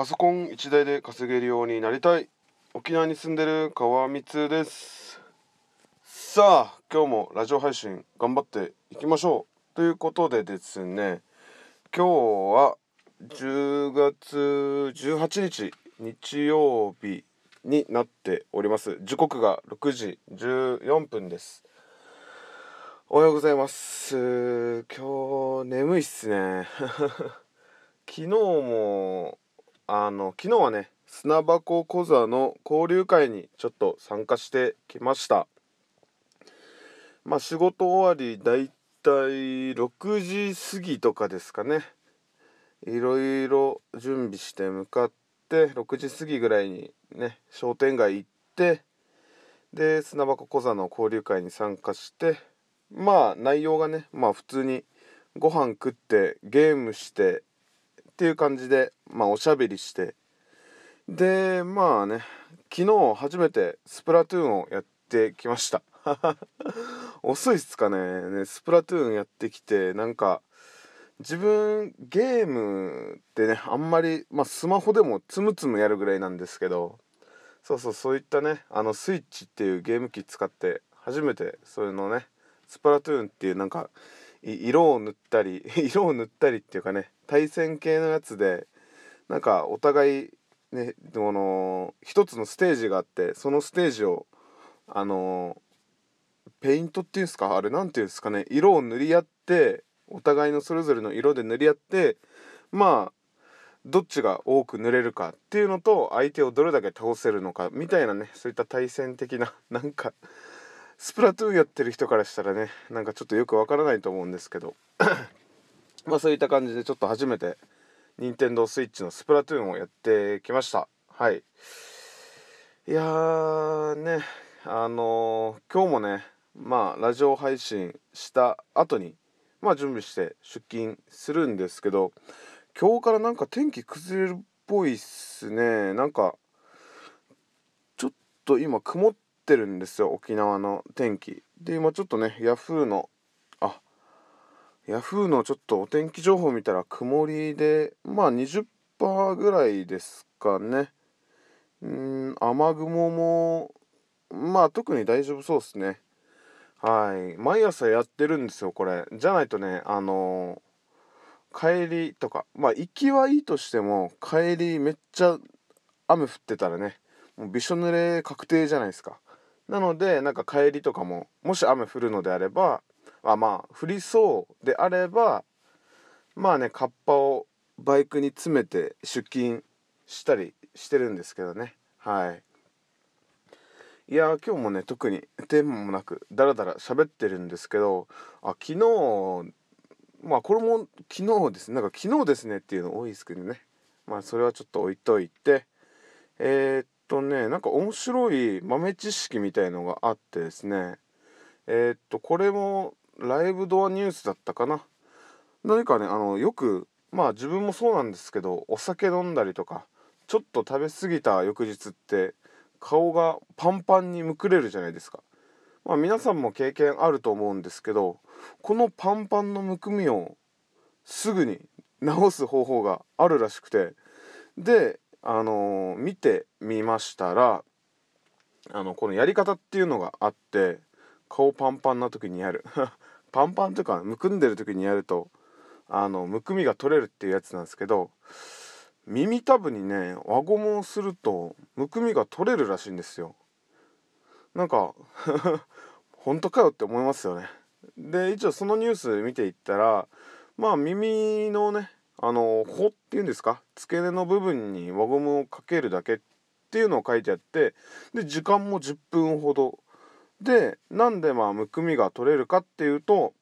パソコン1台で稼げるようになりたい。沖縄に住んでる川光です。さあ今日もラジオ配信頑張っていきましょう。ということでですね今日は10月18日日曜日になっております。時刻が6時14分です。おはようございます。今日眠いっすね。昨日もあの昨日はね砂箱小座の交流会にちょっと参加してきました。まあ仕事終わりだいたい6時過ぎとかですかね。いろいろ準備して向かって6時過ぎぐらいにね商店街行ってで砂箱小座の交流会に参加してまあ内容がねまあ普通にご飯食ってゲームしてっていう感じでまあおしゃべりして。でまあね昨日初めてスプラトゥーンをやってきました。遅いっすかね。ねスプラトゥーンやってきてなんか自分ゲームってねあんまり、まあ、スマホでもつむつむやるぐらいなんですけどそうそうそういったねあのスイッチっていうゲーム機使って初めてそういうのねスプラトゥーンっていうなんか色を塗ったり 色を塗ったりっていうかね対戦系のやつでなんかお互いねこの一つのステージがあってそのステージをあのペイントっていうんですか？あれ何ていうんですかね？色を塗り合ってお互いのそれぞれの色で塗り合ってまあどっちが多く塗れるかっていうのと相手をどれだけ倒せるのかみたいなねそういった対戦的な なんかスプラトゥーンやってる人からしたらねなんかちょっとよくわからないと思うんですけど。まあそういった感じでちょっと初めて任天堂 switch のスプラトゥーンをやってきました。はい。いやーねあのー、今日もねまあラジオ配信した後にまあ準備して出勤するんですけど今日からなんか天気崩れるっぽいっすね。なんかちょっと今曇ってるんですよ沖縄の天気。で今ちょっとねヤフーのヤフーのちょっとお天気情報見たら曇りでまあ20%ぐらいですかね。うん雨雲もまあ特に大丈夫そうですね。はい。毎朝やってるんですよこれ。じゃないとねあのー、帰りとかまあ行きはいいとしても帰りめっちゃ雨降ってたらねもうびしょ濡れ確定じゃないですか。なのでなんか帰りとかももし雨降るのであればあまあ降りそうであればまあねカッパをバイクに詰めて出勤したりしてるんですけどね。はい。いや今日もね特にテーマもなくダラダラ喋ってるんですけどあ昨日まあこれも昨日ですね。なんか昨日ですねっていうの多いですけどね。まあそれはちょっと置いといて。えー、っとねなんか面白い豆知識みたいのがあってですね。えー、っとこれもライブドアニュースだったかな何かねあのよくまあ自分もそうなんですけどお酒飲んだりとかちょっと食べ過ぎた翌日って顔がパンパンにむくれるじゃないですか。まあ、皆さんも経験あると思うんですけどこのパンパンのむくみをすぐに治す方法があるらしくてであのー、見てみましたらあのこのやり方っていうのがあって顔パンパンな時にやるパンパンというかむくんでる時にやるとあのむくみが取れるっていうやつなんですけど耳たぶにね輪ゴムをするとむくみが取れるらしいんですよ。なんか 本当かよって思いますよね。で一応そのニュース見ていったらまあ耳のねあの「ほ」っていうんですか付け根の部分に輪ゴムをかけるだけっていうのを書いてあってで時間も10分ほどでなんでまあむくみが取れるかっていうと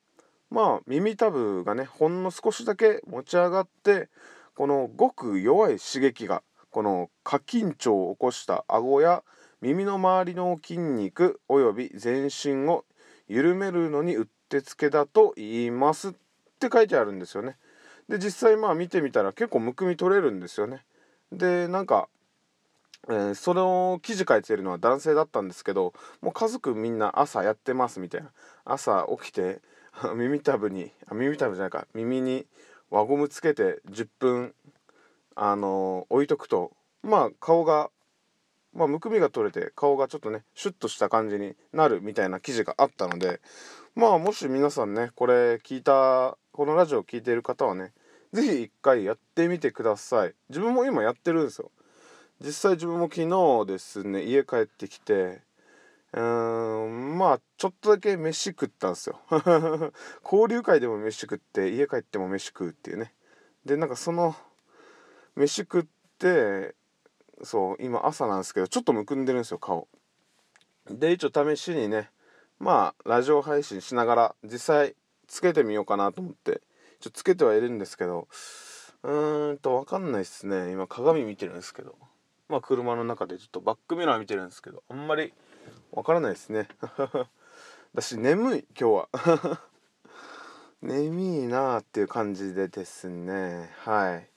まあ耳たぶがねほんの少しだけ持ち上がってこのごく弱い刺激がこの過緊張を起こした顎や耳の周りの筋肉および全身を緩めるのにうってつけだと言いますって書いてあるんですよね。で実際まあ見てみたら結構むくみ取れるんですよね。でなんか、えー、その記事書いてるのは男性だったんですけどもう家族みんな朝やってますみたいな。朝起きて 耳たぶにあ耳たぶじゃないか。耳に輪ゴムつけて10分あの置いとくとまあ顔がまあ、むくみが取れて顔がちょっとねシュッとした感じになるみたいな記事があったのでまあもし皆さんねこれ聞いたこのラジオを聴いている方はね是非一回やってみてください。自分も今やってるんですよ。実際自分も昨日ですね家帰ってきてうーんまあちょっとだけ飯食ったんですよ。交流会でも飯食って家帰っても飯食うっていうね。でなんかその飯食ってそう今朝なんですけどちょっとむくんでるんですよ顔。で一応試しにねまあラジオ配信しながら実際つけてみようかなと思ってちょっとつけてはいるんですけどうーんと分かんないっすね。今鏡見てるんですけど。まあ車の中でちょっとバックミラー見てるんですけどあんまり分からないですね。だし眠い今日は。眠いなーっていう感じでですね。はい。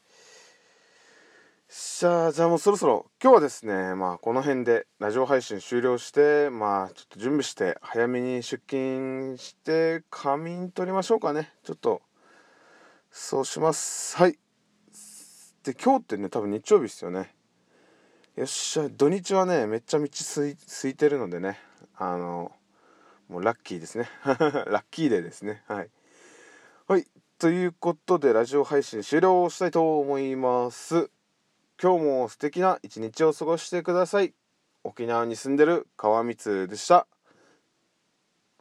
じゃあじゃあもうそろそろ今日はですねまあこの辺でラジオ配信終了してまあちょっと準備して早めに出勤して仮眠取りましょうかね。ちょっとそうします。はい。で今日ってね多分日曜日ですよね。よっしゃ土日はねめっちゃ道すい空いてるのでねあのもうラッキーですね。ラッキーデーですね。はい。はいということでラジオ配信終了したいと思います。今日も素敵な一日を過ごしてください。沖縄に住んでる川光でした。